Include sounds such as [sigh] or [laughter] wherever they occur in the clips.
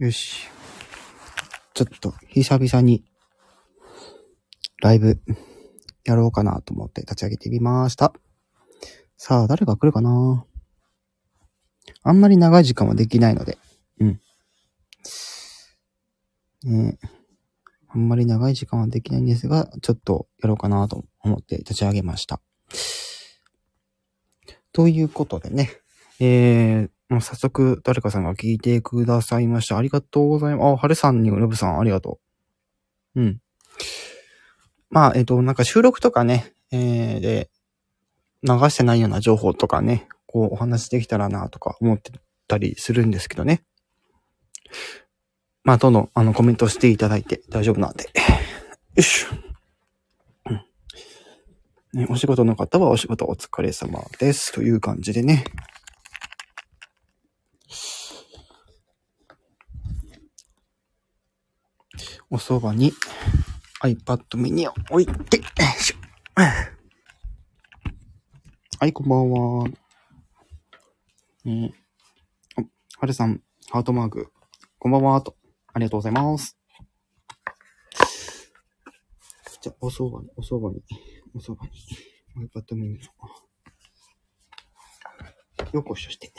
よし。ちょっと、久々に、ライブ、やろうかなと思って立ち上げてみました。さあ、誰が来るかな？あんまり長い時間はできないので、うん。ねあんまり長い時間はできないんですが、ちょっとやろうかなと思って立ち上げました。ということでね、えー、もう早速誰かさんが聞いてくださいました。ありがとうございます。あ、はるさんに、ラブさんありがとう。うん。まあ、えっ、と、なんか収録とかね、えー、で、流してないような情報とかね、こうお話できたらなとか思ってたりするんですけどね。まあ、どんどん、あの、コメントしていただいて大丈夫なんで。よいしょ。うんね、お仕事の方はお仕事お疲れ様です。という感じでね。おそばに iPad mini を置いて、よいしょはい、こんばんは。ねあ、はるさん、ハートマーク、こんばんは、と。ありがとうございます。じゃあ、おそばに、おそばに、おそばに、iPad mini を、よこしょして。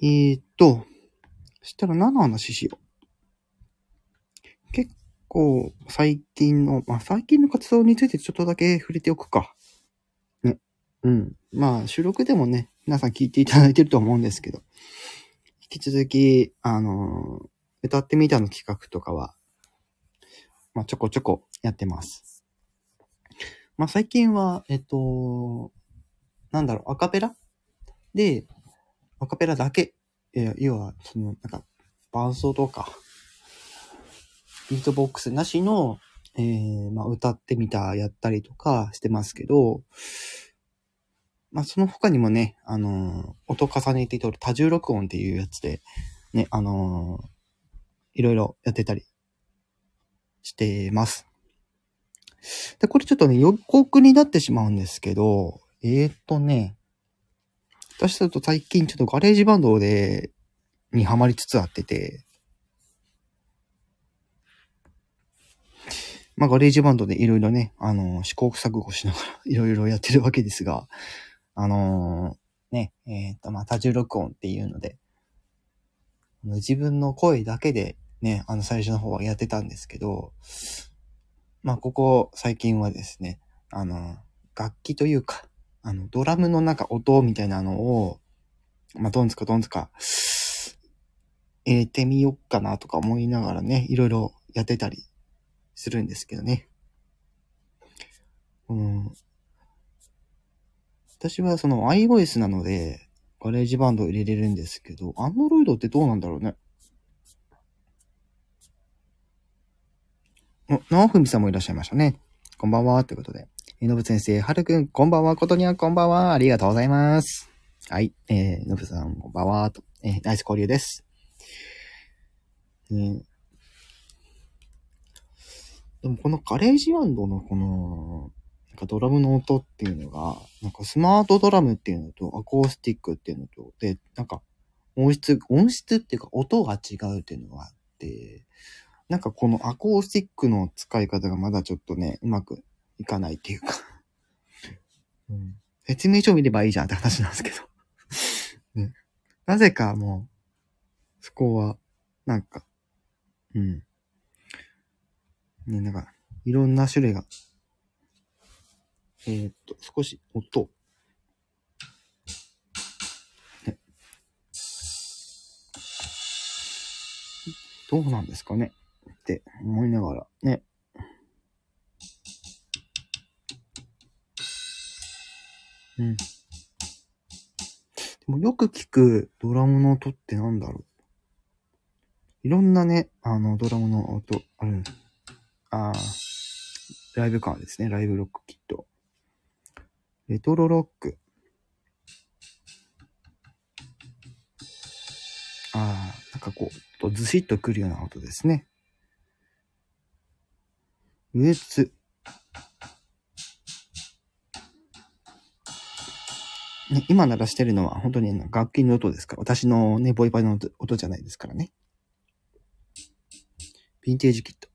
えーっと、したら何の話しよう？結構、最近の、まあ、最近の活動についてちょっとだけ触れておくか。ね。うん。まあ、収録でもね、皆さん聞いていただいてると思うんですけど、引き続き、あのー歌ってみたの企画とかは、まあ、ちょこちょこやってます。まあ、最近は、えっと、なんだろう、アカペラ？で、アカペラだけ、え要は、その、なんか、伴奏とか、ビートボックスなしの、えー、まあ、歌ってみた、やったりとかしてますけど、まあ、その他にもね、あのー音重ねて撮る多重録音っていうやつで、ね、あのーいろいろやってたりしてます。で、これちょっとね、予告になってしまうんですけど、えーっとね、私だと最近ちょっとガレージバンドで、にハマりつつあってて、まあガレージバンドでいろいろね、あの、試行錯誤しながらいろいろやってるわけですが、あのーね、えーっと、まあ多重録音っていうので、自分の声だけでね、あの最初の方はやってたんですけど、まあここ最近はですね、あの、楽器というか、あの、ドラムのなんか音みたいなのを、まあ、どんつかどんつか、入れてみよっかなとか思いながらね、いろいろやってたりするんですけどね。うん。私はその iPhone なので、ガレージバンド入れれるんですけど、Android ってどうなんだろうね。お、直文さんもいらっしゃいましたね。こんばんは、ということで。えー、のぶ先生、はるくん、こんばんは、ことにはこんばんは、ありがとうございます。はい、えー、のぶさん、こんばんは、と、えー、ナイス交流です。えーでもこのガレージバンドのこの、なんかドラムの音っていうのが、なんかスマートドラムっていうのとアコースティックっていうのと、で、なんか音質、音質っていうか音が違うっていうのがあって、なんかこのアコースティックの使い方がまだちょっとね、うまくいかないっていうか、うん、説明書見ればいいじゃんって話なんですけど。[laughs] ね、なぜかもう、そこは、なんか、うん。ね、なんか、いろんな種類が、えーっと、少し音、ね。どうなんですかねって思いながら、ね。うん。でもよく聞くドラムの音ってなんだろういろんなね、あの、ドラムの音あるああ、ライブ感ですね。ライブロックキット。レトロロック。ああ、なんかこう、ずしっとくるような音ですね。ウエツ。ね、今鳴らしてるのは本当に楽器の音ですか？ら、私のね、ボイパイの音じゃないですからね。ヴィンテージキット。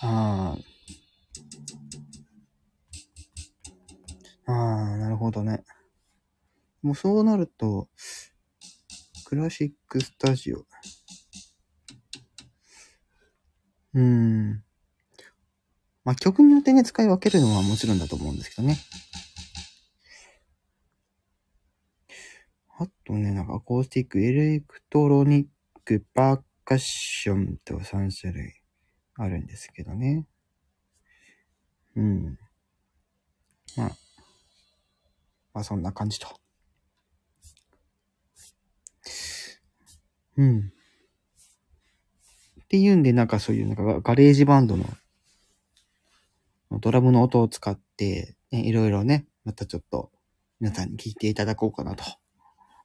ああ。ああ、なるほどね。もうそうなると、クラシックスタジオ。うーん。まあ、曲によってね、使い分けるのはもちろんだと思うんですけどね。あとね、なんかアコースティック、エレクトロニック、パーカッションと3種類あるんですけどね。うん。まあ、まあそんな感じと。うん。っていうんで、なんかそういうなんかガレージバンドのドラムの音を使って、ね、いろいろね、またちょっと皆さんに聞いていただこうかなと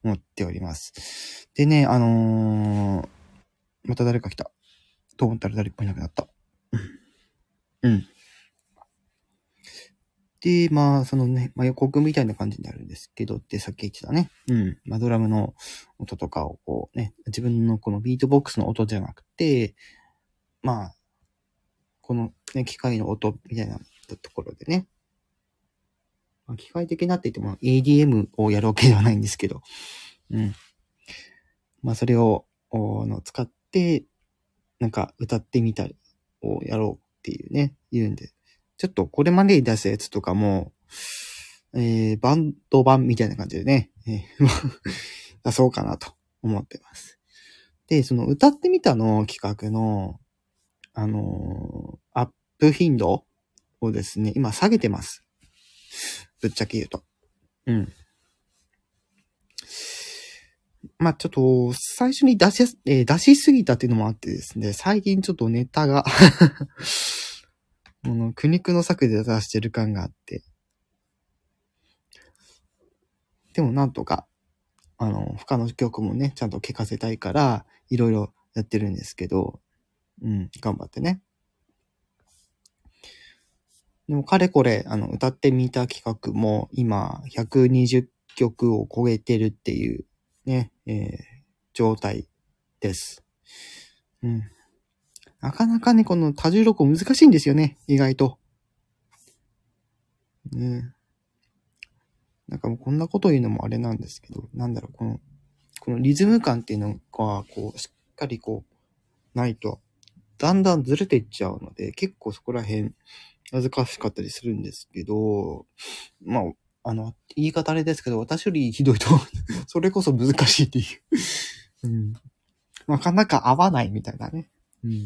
思っております。でね、あのー、また誰か来た。と思ったら誰もいなくなった。うん。で、まあ、そのね、まあ、予告みたいな感じになるんですけどってさっき言ってたね。うん。まあ、ドラムの音とかをこうね、自分のこのビートボックスの音じゃなくて、まあ、このね、機械の音みたいなところでね。まあ、機械的なって言っても EDM をやるわけではないんですけど、うん。まあそれを、の使って、なんか歌ってみたりをやろうっていうね、言うんで、ちょっとこれまでに出したやつとかも、えー、バンド版みたいな感じでね、えー、[laughs] 出そうかなと思ってます。で、その歌ってみたの企画の、あのー、アップ頻度をですね、今下げてます。ぶっちゃけ言うと。うん。まあ、ちょっと、最初に出し、えー、出しすぎたっていうのもあってですね、最近ちょっとネタが [laughs] この苦肉の策で出してる感があって。でもなんとか、あの、他の曲もね、ちゃんと聴かせたいから、いろいろやってるんですけど、うん、頑張ってね。でも、かれこれ、あの、歌ってみた企画も、今、120曲を超えてるっていう、ね、えー、状態です。うん。なかなかね、この多重録音難しいんですよね、意外と。ねなんかもうこんなこと言うのもあれなんですけど、なんだろう、この、このリズム感っていうのが、こう、しっかりこう、ないと、だんだんずれていっちゃうので、結構そこら辺、難しかったりするんですけど、まあ、あの、言い方あれですけど、私よりひどいと [laughs] それこそ難しいっていううん。なかなか合わないみたいなね。うん。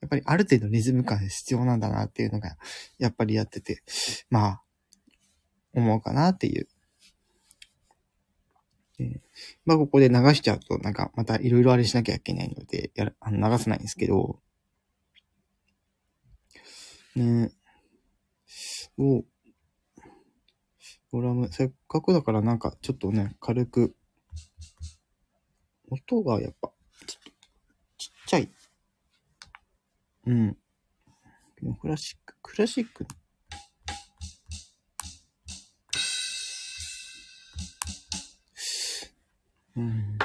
やっぱりある程度リズム感必要なんだなっていうのが、やっぱりやってて、まあ、思うかなっていうで、まあここで流しちゃうと、なんかまたいろいろあれしなきゃいけないので、や、あの流せないんですけど、ね。お、ドラム、せっかくだからなんかちょっとね、軽く、音がやっぱ、ちちっちゃい。うん。クラシック、クラシックうん。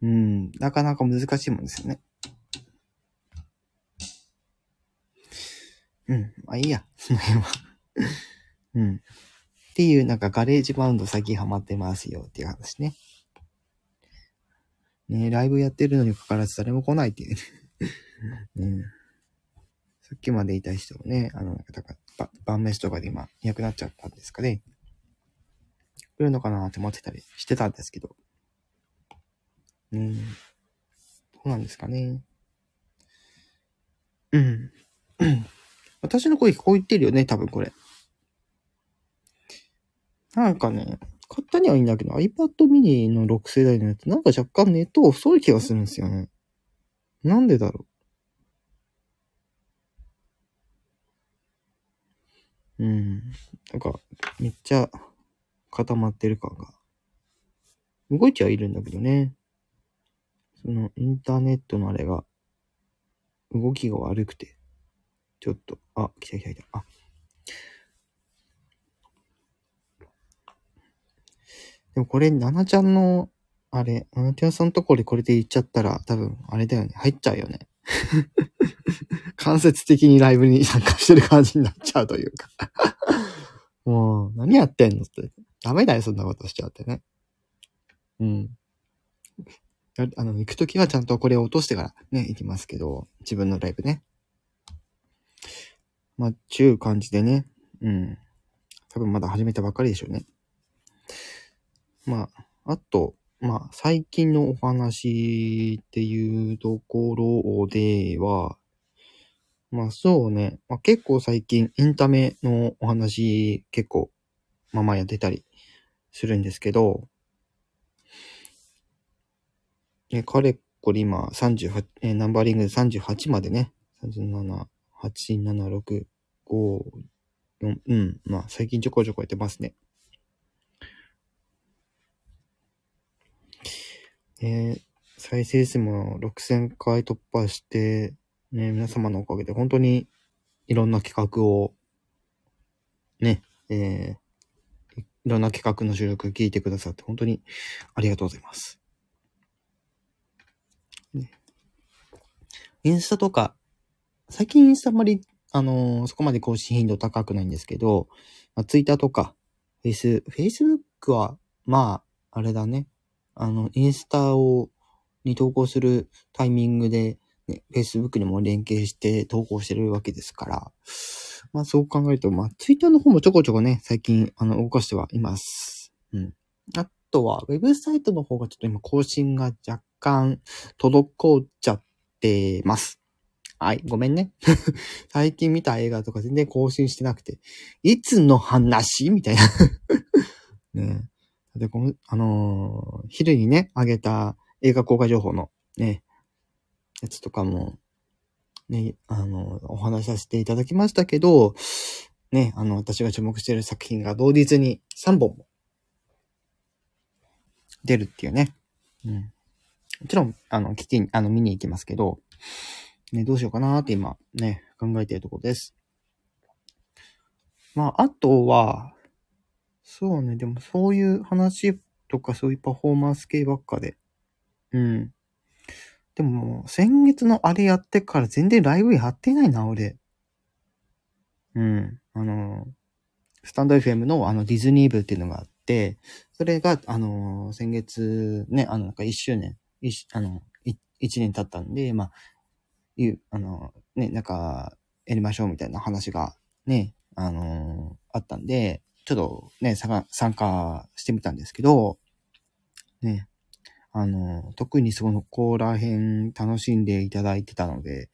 うん、なかなか難しいもん。ですよね。うん、まあいいや、その辺はうん。っていう、なん。かガレージバウンド最近ハマってますよっていう話ね。ねライブやってるのにかかわらず誰も来ないっていうね。さっきまでいた人もね、あの、だから晩飯とかで今、いなくなっちゃったんですかね。来るのかなって思ってたりしてたんですけど。うん。どうなんですかね。うん。私の声聞こえてるよね、多分これ。なんかね、買ったにはいいんだけど、iPad mini の6世代のやつ、なんか若干ネット遅い気がするんですよね。なんでだろう。うん。なんか、めっちゃ固まってる感が。動いちはいるんだけどね。そのインターネットのあれが、動きが悪くて、ちょっと、あ、来た来た来た。あ。でもこれ、ななちゃんの、あれ、ななちゃんさんのところでこれで言っちゃったら、多分、あれだよね。入っちゃうよね。[laughs] 間接的にライブに参加してる感じになっちゃうというか [laughs] もう、何やってんのって。ダメだよ、そんなことしちゃってね。うん。あの、行くときはちゃんとこれを落としてからね、行きますけど、自分のライブね。まあ、ちゅう感じでね。うん。多分まだ始めたばっかりでしょうね。まあ、あと、まあ、最近のお話っていうところでは、まあそうね、まあ、結構最近エンタメのお話結構、まあまあやってたりするんですけど、え、かれこれ今38、えナンバリングで38までね、37、8、7、6、5、4、うん、まあ最近ちょこちょこやってますね。えー、再生数も6000回突破して、ね、皆様のおかげで本当にいろんな企画を、ね、えー、いろんな企画の収録聞いてくださって本当にありがとうございます。ね、インスタとか、最近インスタあんまり、あのー、そこまで更新頻度高くないんですけど、まあ、ツイッターとか、フェイス、フェイスブックは、まあ、あれだね。あの、インスタを、に投稿するタイミングで、ね、Facebook にも連携して投稿してるわけですから、まあそう考えると、まあ Twitter の方もちょこちょこね、最近あの動かしてはいます。うん。あとは、ウェブサイトの方がちょっと今更新が若干滞っちゃってます。はい、ごめんね。[laughs] 最近見た映画とか全然更新してなくて、いつの話？みたいな [laughs] ね。で、この、あのー、昼にね、あげた映画公開情報のね、やつとかも、ね、あの、お話しさせていただきましたけど、ね、あの、私が注目している作品が同日に3本も出るっていうね。うん。もちろん、あの、聞きに、あの、見に行きますけど、ね、どうしようかなーって今、ね、考えているところです。まあ、あとは、そうね、でもそういう話とかそういうパフォーマンス系ばっかで、うん。でもも、先月のあれやってから全然ライブやってないな、俺。うん。あの、スタンド FM のあのディズニー部っていうのがあって、それが、あの、先月ね、あの、なんか一周年、一、あの、一年経ったんで、まあ、いう、あの、ね、なんか、やりましょうみたいな話が、ね、あのあったんで、ちょっとね、参加してみたんですけど、ね、あの、特にそのこら辺楽しんでいただいてたので、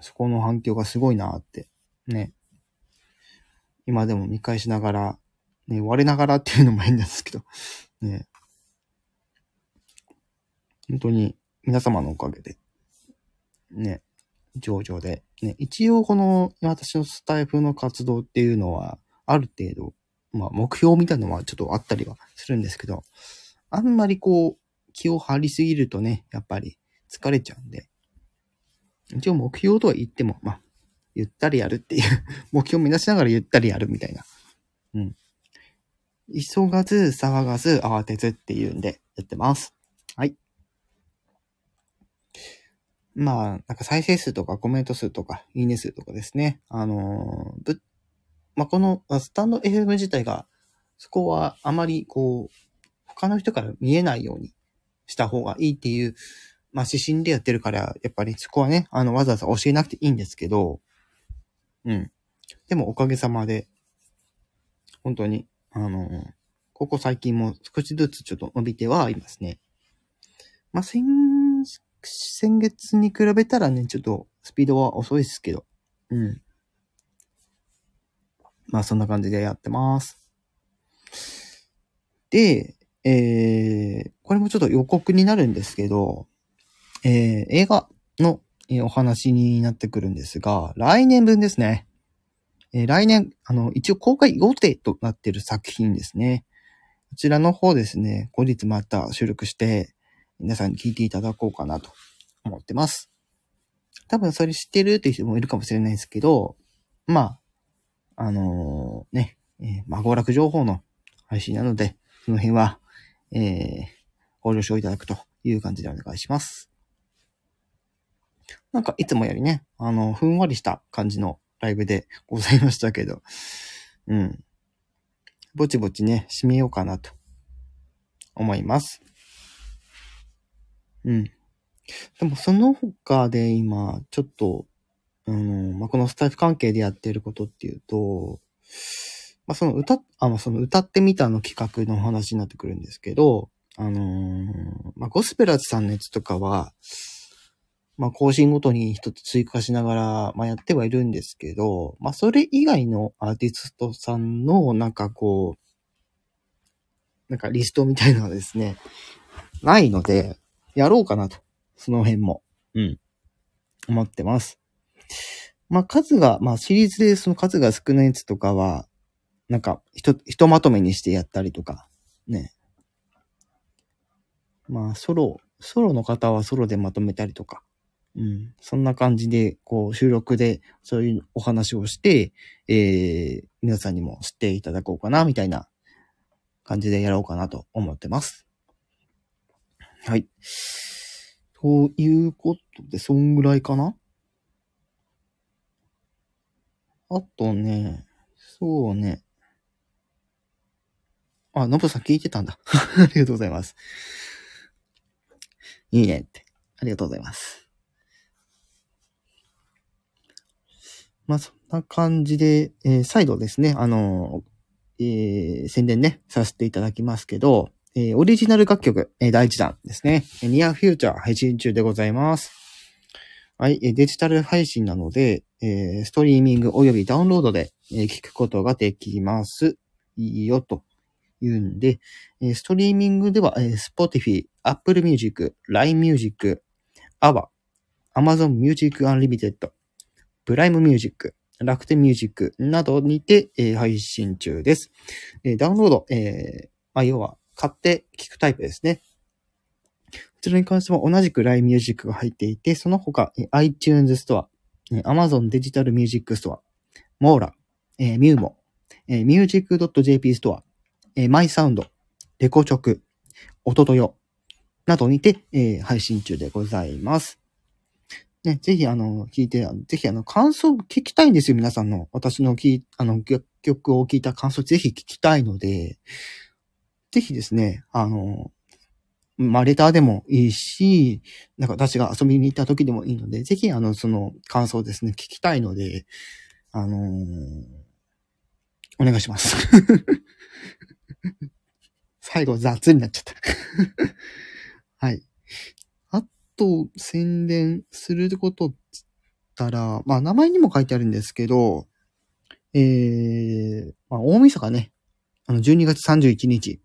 そこの反響がすごいなって、ね。今でも見返しながら、ね、我ながらっていうのも変なんですけど、ね。本当に皆様のおかげで、ね、上々で、ね、一応この私のスタイフの活動っていうのは、ある程度、まあ目標みたいなのはちょっとあったりはするんですけど、あんまりこう、気を張りすぎるとね、やっぱり疲れちゃうんで、一応目標とは言っても、まあ、ゆったりやるっていう [laughs] 目標を目指しながらゆったりやるみたいな。うん。急がず、騒がず、慌てずっていうんでやってます。はい。まあ、なんか再生数とかコメント数とか、いいね数とかですね。あのー、ぶ、まあ、このスタンド FM 自体が、そこはあまりこう、他の人から見えないようにした方がいいっていう、まあ、指針でやってるから、やっぱりそこはね、あの、わざわざ教えなくていいんですけど、うん。でもおかげさまで、本当に、あの、ここ最近も少しずつちょっと伸びてはいますね。まあ、先、先月に比べたらね、ちょっとスピードは遅いですけど、うん。まあ、そんな感じでやってます。で、えー、これもちょっと予告になるんですけど、えー、映画のお話になってくるんですが、来年分ですね。えー、来年、あの、一応公開予定となっている作品ですね。こちらの方ですね、後日また収録して、皆さんに聞いていただこうかなと思ってます。多分それ知ってるっていう人もいるかもしれないですけど、まあ、あのー、ね、えー、まあ、楽情報の配信なので、その辺は、えー、ご了承いただくという感じでお願いします。なんか、いつもよりね、あの、ふんわりした感じのライブでございましたけど、うん。ぼちぼちね、締めようかなと思います。うん。でもその他で今、ちょっと、あの、まあ、このスタイフ関係でやってることっていうと、まあ、その歌、あ、まあ、その歌ってみたの企画の話になってくるんですけど、あのー、まあ、ゴスペラーズさんのやつとかは、まあ、更新ごとに一つ追加しながら、まあ、やってはいるんですけど、まあ、それ以外のアーティストさんの、なんかこう、なんかリストみたいなのはですね、ないので、やろうかなと。その辺も。うん。思ってます。まあ、数が、まあ、シリーズでその数が少ないやつとかは、なんか、ひと、ひとまとめにしてやったりとか、ね。まあ、ソロ、ソロの方はソロでまとめたりとか、うん。そんな感じで、こう、収録でそういうお話をして、えー、皆さんにも知っていただこうかな、みたいな感じでやろうかなと思ってます。はい。ということで、そんぐらいかな？あとね、そうね。あ、ノブさん聞いてたんだ。[laughs] ありがとうございます。いいねって。ありがとうございます。まあ、そんな感じで、えー、再度ですね、あのー、えー、宣伝ね、させていただきますけど、えー、オリジナル楽曲、えー、第1弾ですね。ニアフューチャー配信中でございます。はい、デジタル配信なので、えー、ストリーミング及びダウンロードで、えー、聞くことができます。いいよ、というんで、えー、ストリーミングでは、えー、Spotify、Apple Music、LINE Music、AWA、Amazon Music Unlimited、プライムミュージック、楽天ミュージックなどにて、えー、配信中です。えー、ダウンロード、えー、まあ、要は、買って聞くタイプですね。こちらに関しても同じく LINE Music が入っていて、その他、iTunes Store、Amazon デジタルミュージックストア、モーラ、えー、ミューモ、えー、music.jp ストア、えー、マイサウンド、レコチョク、おととよ、などにて、えー、配信中でございます。ね、ぜひあの、聞いて、ぜひあの、感想聞きたいんですよ、皆さんの。私のき、あの、曲を聞いた感想、ぜひ聞きたいので、ぜひですね、あの、まあ、レターでもいいし、なんか私が遊びに行った時でもいいので、ぜひあの、その感想ですね、聞きたいので、あのー、お願いします。[laughs] 最後雑になっちゃった [laughs] はい。あと宣伝することったら、まあ名前にも書いてあるんですけど、えー、まあ大晦日ね、あの12月31日、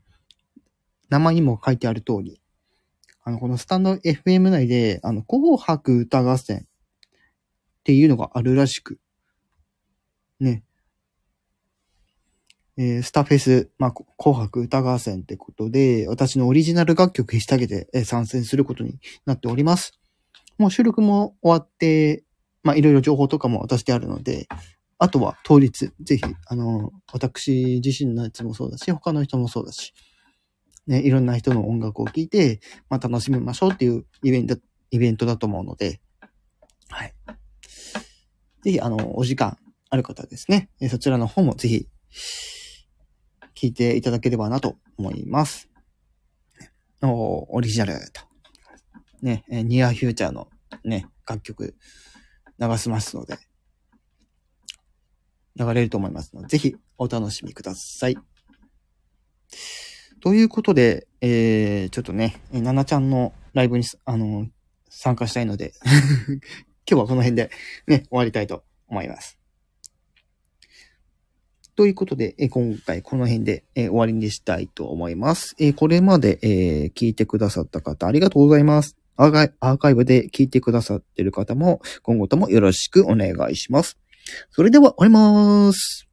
名前にも書いてある通り、あの、このスタンド FM 内で、あの、紅白歌合戦っていうのがあるらしく、ね、えー、スタフェス、まあ、紅白歌合戦ってことで、私のオリジナル楽曲引き下げて、え、参戦することになっております。もう収録も終わって、まあ、いろいろ情報とかも渡してあるので、あとは当日、ぜひ、あの、私自身のやつもそうだし、他の人もそうだし、ね、いろんな人の音楽を聴いて、まあ、楽しみましょうっていうイベント、イベントだと思うので、はい。ぜひ、あの、お時間ある方ですね、そちらの方もぜひ、聞いていただければなと思います。おオリジナルと。ね、ニアフューチャーのね、楽曲流しますので、流れると思いますので、ぜひお楽しみください。ということで、えー、ちょっとね、ななちゃんのライブに、あの、参加したいので [laughs] 今日はこの辺でね、終わりたいと思います。ということで、え今回この辺で、え終わりにしたいと思います。えこれまで、え聞いてくださった方ありがとうございます。アーカイブで聞いてくださってる方も今後ともよろしくお願いします。それでは終わります。